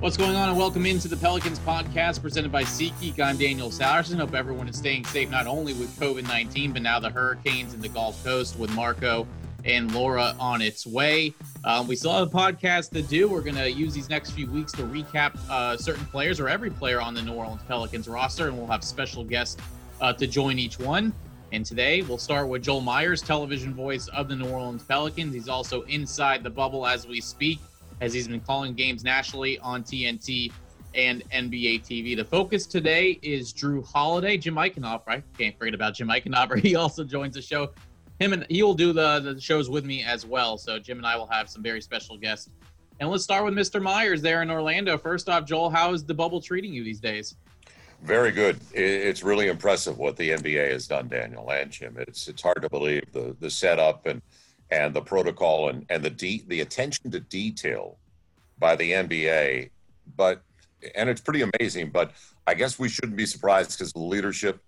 What's going on, and welcome into the Pelicans podcast presented by SeatGeek. I'm Daniel Sallerson. Hope everyone is staying safe not only with COVID 19, but now the hurricanes in the Gulf Coast with Marco and Laura on its way. Um, we still have a podcast to do. We're going to use these next few weeks to recap uh, certain players or every player on the New Orleans Pelicans roster, and we'll have special guests uh, to join each one. And today we'll start with Joel Meyers, television voice of the New Orleans Pelicans. He's also inside the bubble as we speak as he's been calling games nationally on TNT and NBA TV. The focus today is Jrue Holiday, Jim Eichenhofer. I can't forget about Jim Eichenhofer. He also joins the show. Him and he will do the, the shows with me as well. So Jim and I will have some very special guests. And let's start with Mr. Meyers there in Orlando. First off, Joel, how is the bubble treating you these days? Very good. It's really impressive what the NBA has done, Daniel and Jim. It's it's hard to believe the the setup and – and the protocol and, and the de- the attention to detail by the NBA. But and it's pretty amazing. But I guess we shouldn't be surprised because the leadership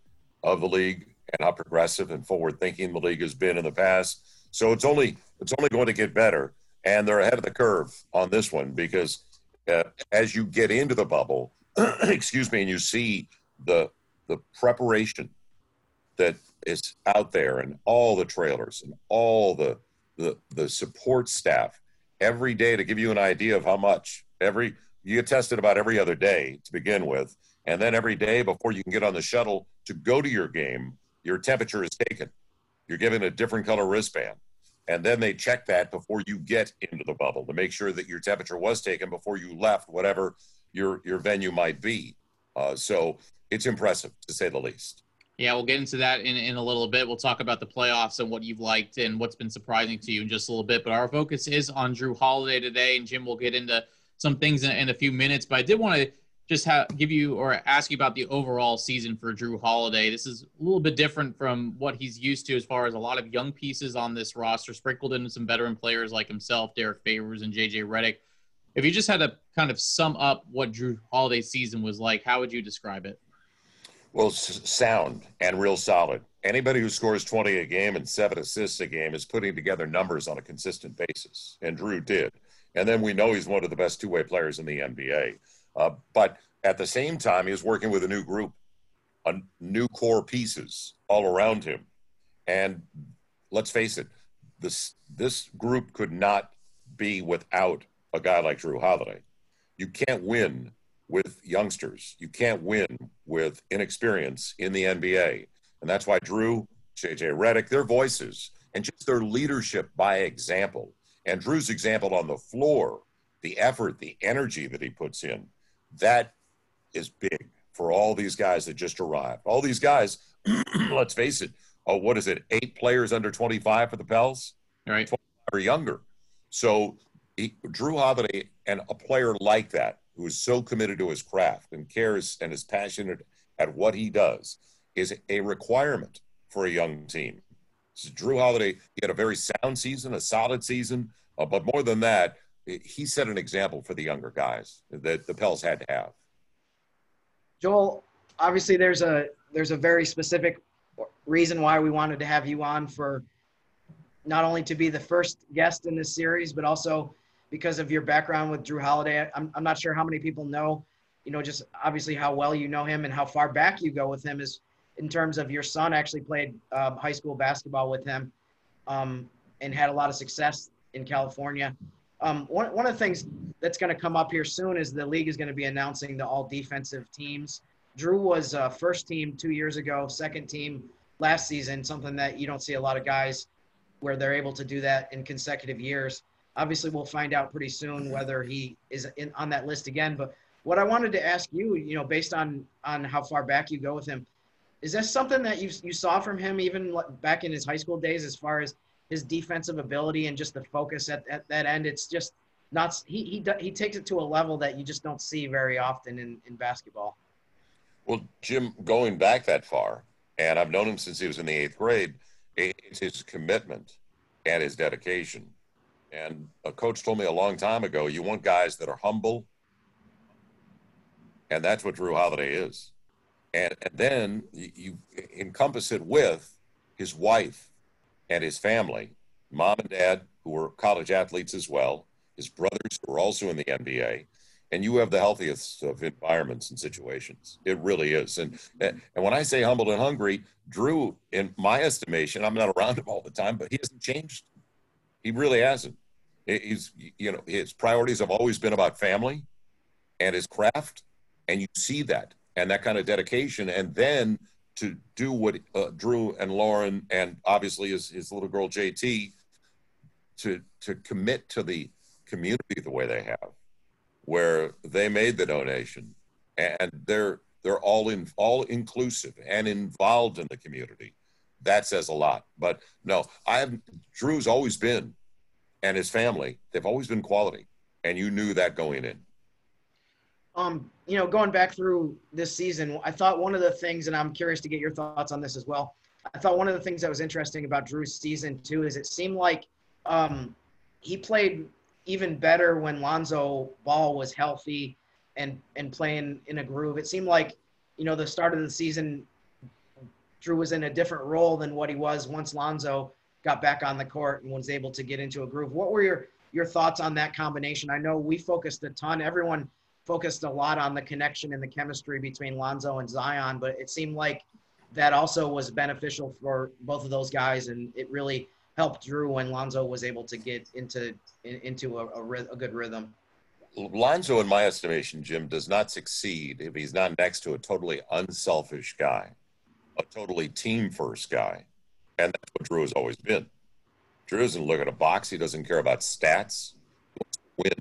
of the league and how progressive and forward thinking the league has been in the past. So it's only it's only going to get better, and they're ahead of the curve on this one because uh, as you get into the bubble, excuse me, and you see the the preparation that is out there and all the trailers and all the the, the support staff every day to give you an idea of how much every you get tested about every other day to begin with. And then every day before you can get on the shuttle to go to your game your temperature is taken. You're given a different color wristband. And then they check that before you get into the bubble to make sure that your temperature was taken before you left whatever your your venue might be. Uh, so it's impressive to say the least yeah, we'll get into that in, in a little bit. We'll talk about the playoffs and what you've liked and what's been surprising to you in just a little bit. But our focus is on Jrue Holiday today, and Jim will get into some things in, in a few minutes. But I did want to just have, give you or ask you about the overall season for Jrue Holiday. This is a little bit different from what he's used to as far as a lot of young pieces on this roster, sprinkled into some veteran players like himself, Derrick Favors, and JJ Redick. If you just had to kind of sum up what Jrue Holiday's season was like, how would you describe it? Well, sound and real solid. Anybody who scores 20 a game and seven assists a game is putting together numbers on a consistent basis, and Jrue did. And then we know he's one of the best two way players in the NBA. Uh, but at the same time, he was working with a new group, a new core pieces all around him. And let's face it, this this group could not be without a guy like Jrue Holiday. You can't win with youngsters. You can't win with inexperience in the NBA. And that's why Jrue, JJ Redick, their voices and just their leadership by example. And Jrue's example on the floor, the effort, the energy that he puts in, that is big for all these guys that just arrived. All these guys, let's face it, oh, what is it, eight players under 25 for the Pels? Right. Or younger. So he, Jrue Holiday and a player like that who is so committed to his craft and cares and is passionate at what he does is a requirement for a young team. So Jrue Holiday, he had a very sound season, a solid season, uh, but more than that, he set an example for the younger guys that the Pels had to have. Joel, obviously there's a there's a very specific reason why we wanted to have you on for not only to be the first guest in this series, but also because of your background with Jrue Holiday. I'm, I'm not sure how many people know, you know, just obviously how well you know him and how far back you go with him is in terms of your son actually played um, high school basketball with him um, and had a lot of success in California. Um, one, one of the things that's going to come up here soon is the league is going to be announcing the all defensive teams. Jrue was uh, first team two years ago, second team last season, something that you don't see a lot of guys where they're able to do that in consecutive years. Obviously, we'll find out pretty soon whether he is in, on that list again. But what I wanted to ask you, you know, based on on how far back you go with him, is that something that you you saw from him even back in his high school days, as far as his defensive ability and just the focus at, at that end? It's just not he he he takes it to a level that you just don't see very often in in basketball. Well, Jim, going back that far, and I've known him since he was in the eighth grade. It's his commitment and his dedication and a coach told me a long time ago, you want guys that are humble. And that's what Jrue Holiday is. And, and then you, you encompass it with his wife and his family, mom and dad, who were college athletes as well, his brothers who are also in the NBA. and you have the healthiest of environments and situations. It really is. And and when I say humbled and hungry, Jrue, in my estimation, I'm not around him all the time, but he hasn't changed. He really hasn't. He's you know his priorities have always been about family and his craft, and you see that and that kind of dedication, and then to do what uh, Jrue and Lauren and obviously his, his little girl JT to to commit to the community the way they have where they made the donation and they're they're all in all inclusive and involved in the community that says a lot but no i have jrue's always been and his family they've always been quality and you knew that going in um you know going back through this season i thought one of the things and i'm curious to get your thoughts on this as well i thought one of the things that was interesting about jrue's season too is it seemed like um he played even better when Lonzo Ball was healthy and and playing in a groove. It seemed like, you know, the start of the season, Jrue was in a different role than what he was once Lonzo got back on the court and was able to get into a groove. What were your your thoughts on that combination? I know we focused a ton. Everyone focused a lot on the connection and the chemistry between Lonzo and Zion, but it seemed like that also was beneficial for both of those guys, and it really helped Jrue when Lonzo was able to get into into a, a, a good rhythm. Lonzo, in my estimation, Jim, does not succeed if he's not next to a totally unselfish guy, a totally team first guy. And that's what Jrue has always been. Jrue doesn't look at a box, he doesn't care about stats. Win.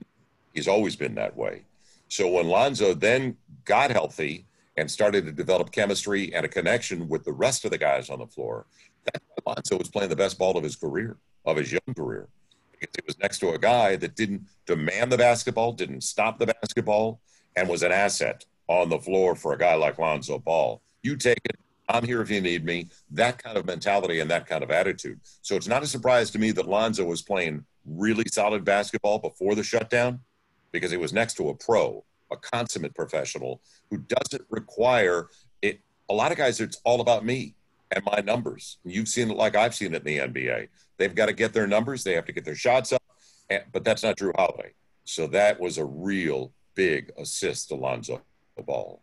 He's always been that way. So when Lonzo then got healthy and started to develop chemistry and a connection with the rest of the guys on the floor, that's why Lonzo was playing the best ball of his career, of his young career because he was next to a guy that didn't demand the basketball, didn't stop the basketball, and was an asset on the floor for a guy like Lonzo Ball. You take it. I'm here if you need me. That kind of mentality and that kind of attitude. So it's not a surprise to me that Lonzo was playing really solid basketball before the shutdown because he was next to a pro, a consummate professional who doesn't require it. A lot of guys, it's all about me and my numbers. You've seen it like I've seen it in the NBA. They've got to get their numbers, they have to get their shots up, and, but that's not Jrue Holiday. So that was a real big assist to Lonzo Ball.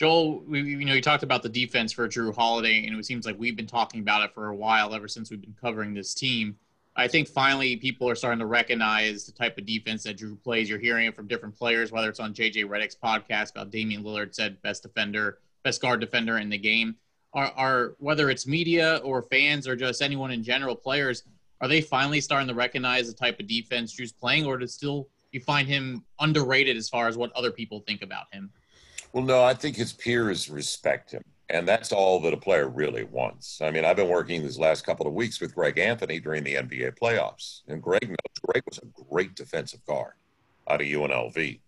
Joel, we, you know, you talked about the defense for Jrue Holiday, and it seems like we've been talking about it for a while, ever since we've been covering this team. I think finally people are starting to recognize the type of defense that Jrue plays. You're hearing it from different players, whether it's on JJ Redick's podcast about Damian Lillard said best defender, best guard defender in the game are, are whether it's media or fans or just anyone in general, players, are they finally starting to recognize the type of defense Jrue's playing, or does still you find him underrated as far as what other people think about him? Well, no, I think his peers respect him. And that's all that a player really wants. I mean, I've been working these last couple of weeks with Greg Anthony during the NBA playoffs. And Greg knows Greg was a great defensive guard out of UNLV.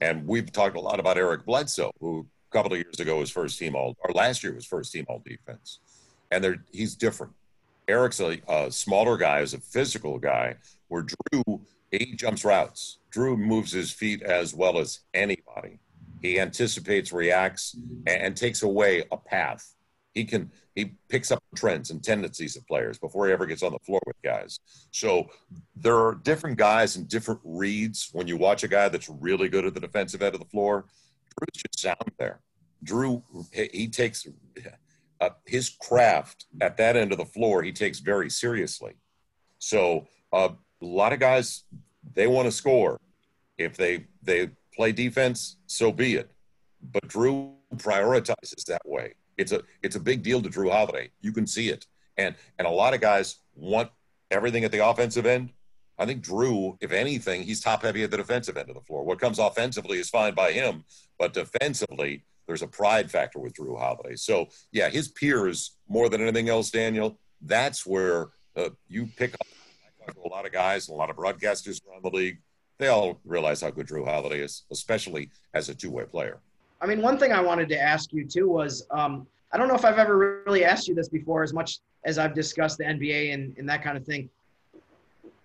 And we've talked a lot about Eric Bledsoe, who a couple of years ago was first team all, or last year was first team all defense, and he's different. Eric's a, a smaller guy, is a physical guy. Where Jrue he jumps routes. Jrue moves his feet as well as anybody. He anticipates, reacts, and, takes away a path. He can he picks up trends and tendencies of players before he ever gets on the floor with guys. So there are different guys and different reads when you watch a guy that's really good at the defensive end of the floor Jrue's just sound there. Jrue, he takes uh, his craft at that end of the floor. He takes very seriously. So uh, a lot of guys they want to score. If they they play defense, so be it. But Jrue prioritizes that way. It's a it's a big deal to Jrue Holiday. You can see it, and and a lot of guys want everything at the offensive end. I think Jrue, if anything, he's top heavy at the defensive end of the floor. What comes offensively is fine by him, but defensively, there's a pride factor with Jrue Holiday. So, yeah, his peers, more than anything else, Daniel, that's where uh, you pick up a lot of guys and a lot of broadcasters around the league. They all realize how good Jrue Holiday is, especially as a two way player. I mean, one thing I wanted to ask you too was um, I don't know if I've ever really asked you this before, as much as I've discussed the NBA and, and that kind of thing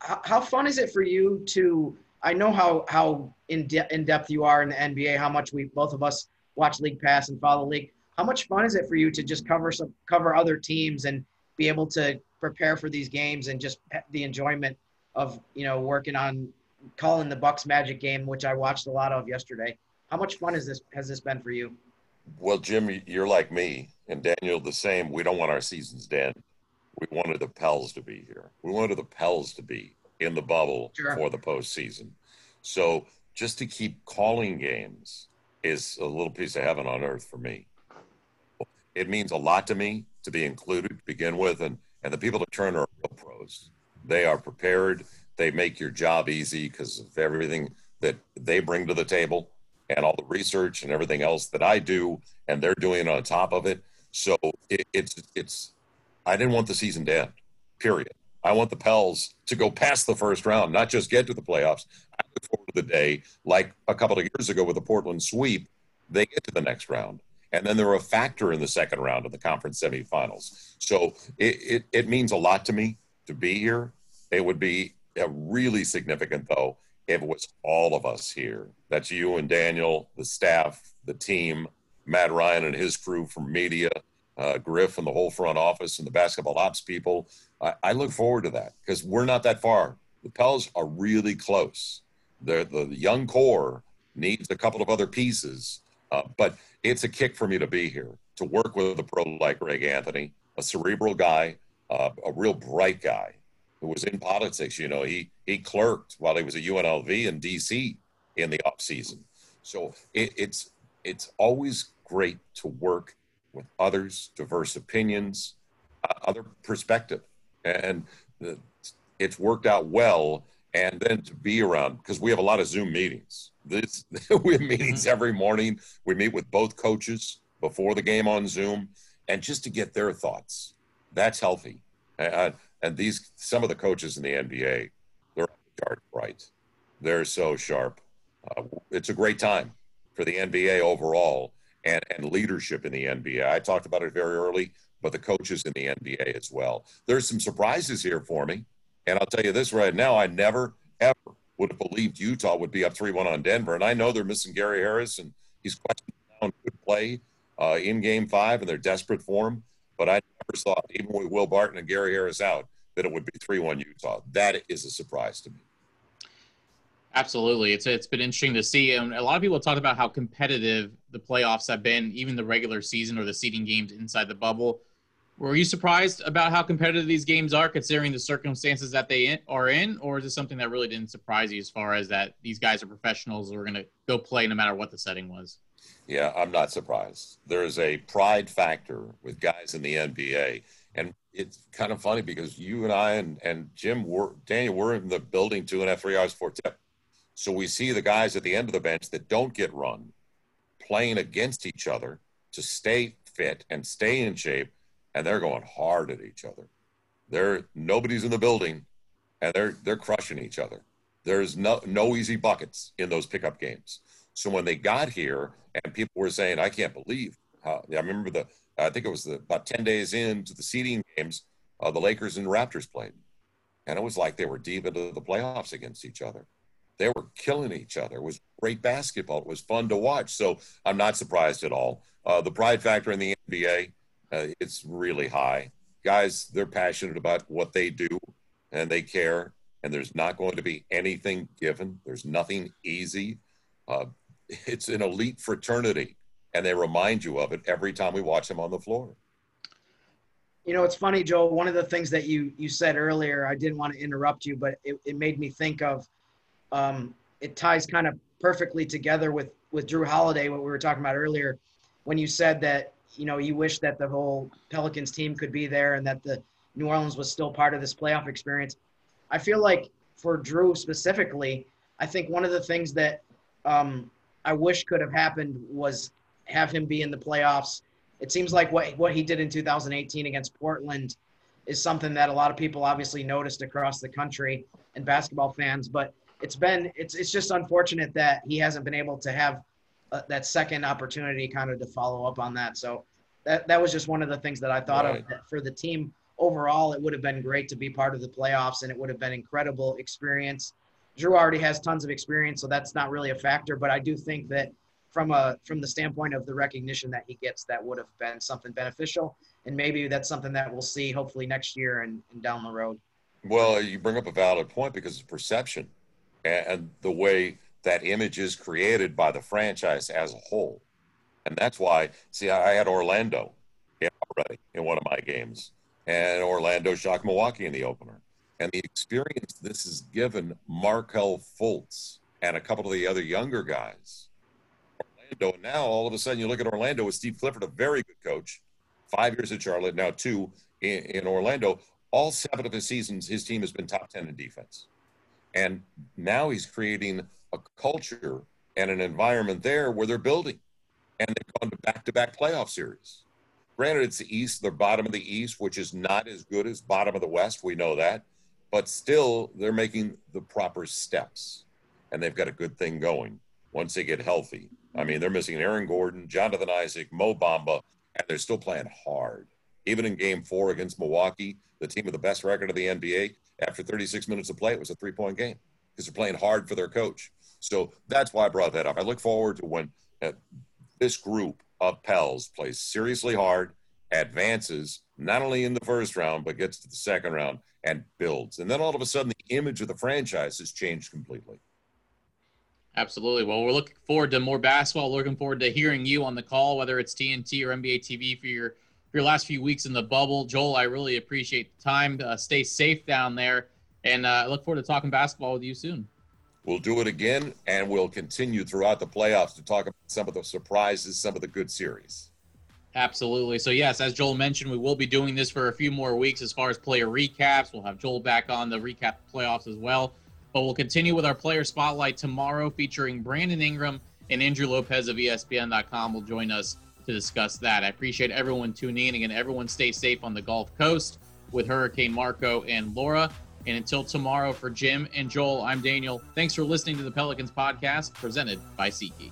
how, how fun is it for you to? I know how how in de- in depth you are in the NBA. How much we both of us watch League Pass and follow league. How much fun is it for you to just cover some cover other teams and be able to prepare for these games and just the enjoyment of you know working on calling the Bucks Magic game, which I watched a lot of yesterday. How much fun is this has this been for you? Well, Jim, you're like me, and Daniel the same. We don't want our seasons to end. We wanted the Pels to be here. We wanted the Pels to be in the bubble sure. for the postseason. So just to keep calling games is a little piece of heaven on earth for me. It means a lot to me to be included to begin with, and and the people at Turner are real pros. They are prepared. They make your job easy because of everything that they bring to the table and all the research and everything else that I do, and they're doing on top of it. So it, it's it's. I didn't want the season to end. Period. I want the Pels to go past the first round, not just get to the playoffs. I look forward to the day, like a couple of years ago with the Portland sweep, they get to the next round. And then they're a factor in the second round of the conference semifinals. So it, it, it means a lot to me to be here. It would be really significant, though, if it was all of us here. That's you and Daniel, the staff, the team, Matt Ryan and his crew from media, uh, Griff and the whole front office and the basketball ops people. I, I look forward to that because we're not that far. The Pels are really close. The, the young core needs a couple of other pieces, uh, but it's a kick for me to be here, to work with a pro like Greg Anthony, a cerebral guy, uh, a real bright guy who was in politics. You know, he he clerked while he was at UNLV in DC in the off season. So it, it's it's always great to work with others, diverse opinions, uh, other perspective, and the, it's worked out well. And then to be around because we have a lot of Zoom meetings. This we have meetings mm-hmm. every morning. We meet with both coaches before the game on Zoom, and just to get their thoughts. That's healthy. And, and these some of the coaches in the NBA, they're sharp right. They're so sharp. Uh, it's a great time for the NBA overall and, and leadership in the NBA. I talked about it very early, but the coaches in the NBA as well. There's some surprises here for me. And I'll tell you this right now I never, ever would have believed Utah would be up 3 1 on Denver. And I know they're missing Gary Harris, and he's questioned good play uh, in game five, and they're desperate for him. But I never thought, even with Will Barton and Gary Harris out, that it would be 3 1 Utah. That is a surprise to me. Absolutely. It's it's been interesting to see. And a lot of people talk about how competitive the playoffs have been, even the regular season or the seeding games inside the bubble. Were you surprised about how competitive these games are, considering the circumstances that they are in, or is it something that really didn't surprise you as far as that these guys are professionals who are going to go play no matter what the setting was? Yeah, I'm not surprised. There is a pride factor with guys in the NBA, and it's kind of funny because you and I and, and Jim were Daniel were in the building two and a half three hours before tip so we see the guys at the end of the bench that don't get run playing against each other to stay fit and stay in shape, and they're going hard at each other. They're nobody's in the building, and they're they're crushing each other. There's no no easy buckets in those pickup games. So when they got here, and people were saying, "I can't believe," how, I remember the I think it was the, about ten days into the seeding games, uh, the Lakers and Raptors played, and it was like they were deep into the playoffs against each other they were killing each other. It was great basketball. It was fun to watch. So I'm not surprised at all. Uh, the pride factor in the NBA, uh, it's really high. Guys, they're passionate about what they do and they care. And there's not going to be anything given. There's nothing easy. Uh, it's an elite fraternity, and they remind you of it every time we watch them on the floor. You know, it's funny, Joel. One of the things that you you said earlier, I didn't want to interrupt you, but it, it made me think of um, it ties kind of perfectly together with with Jrue Holiday, what we were talking about earlier, when you said that you know you wish that the whole Pelicans team could be there and that the New Orleans was still part of this playoff experience. I feel like for Jrue specifically, I think one of the things that um, I wish could have happened was have him be in the playoffs. It seems like what what he did in 2018 against Portland is something that a lot of people obviously noticed across the country and basketball fans, but it's been it's it's just unfortunate that he hasn't been able to have uh, that second opportunity kind of to follow up on that. So that that was just one of the things that I thought right. of for the team overall. It would have been great to be part of the playoffs, and it would have been incredible experience. Jrue already has tons of experience, so that's not really a factor. But I do think that from a from the standpoint of the recognition that he gets, that would have been something beneficial, and maybe that's something that we'll see hopefully next year and, and down the road. Well, you bring up a valid point because it's perception and the way that image is created by the franchise as a whole. And that's why, see, I had Orlando already in one of my games, and Orlando shocked Milwaukee in the opener. And the experience this has given Markelle Fultz and a couple of the other younger guys. Orlando, now all of a sudden you look at Orlando with Steve Clifford, a very good coach, five years at Charlotte, now two in, in Orlando. All seven of his seasons, his team has been top 10 in defense. And now he's creating a culture and an environment there where they're building. And they've gone to back to back playoff series. Granted, it's the East, the bottom of the East, which is not as good as bottom of the West. We know that. But still, they're making the proper steps. And they've got a good thing going once they get healthy. I mean, they're missing Aaron Gordon, Jonathan Isaac, Mo Bamba, and they're still playing hard. Even in game four against Milwaukee, the team with the best record of the NBA, after 36 minutes of play, it was a three point game because they're playing hard for their coach. So that's why I brought that up. I look forward to when uh, this group of Pels plays seriously hard, advances not only in the first round, but gets to the second round and builds. And then all of a sudden, the image of the franchise has changed completely. Absolutely. Well, we're looking forward to more basketball. Looking forward to hearing you on the call, whether it's TNT or NBA TV for your for your last few weeks in the bubble. Joel, I really appreciate the time. Uh, stay safe down there, and uh, I look forward to talking basketball with you soon. We'll do it again, and we'll continue throughout the playoffs to talk about some of the surprises, some of the good series. Absolutely. So, yes, as Joel mentioned, we will be doing this for a few more weeks as far as player recaps. We'll have Joel back on the recap playoffs as well. But we'll continue with our player spotlight tomorrow featuring Brandon Ingram and Andrew Lopez of ESPN.com will join us to discuss that. I appreciate everyone tuning in. Again, everyone stay safe on the Gulf Coast with Hurricane Marco and Laura. And until tomorrow, for Jim and Joel, I'm Daniel. Thanks for listening to the Pelicans podcast presented by SeatGeek.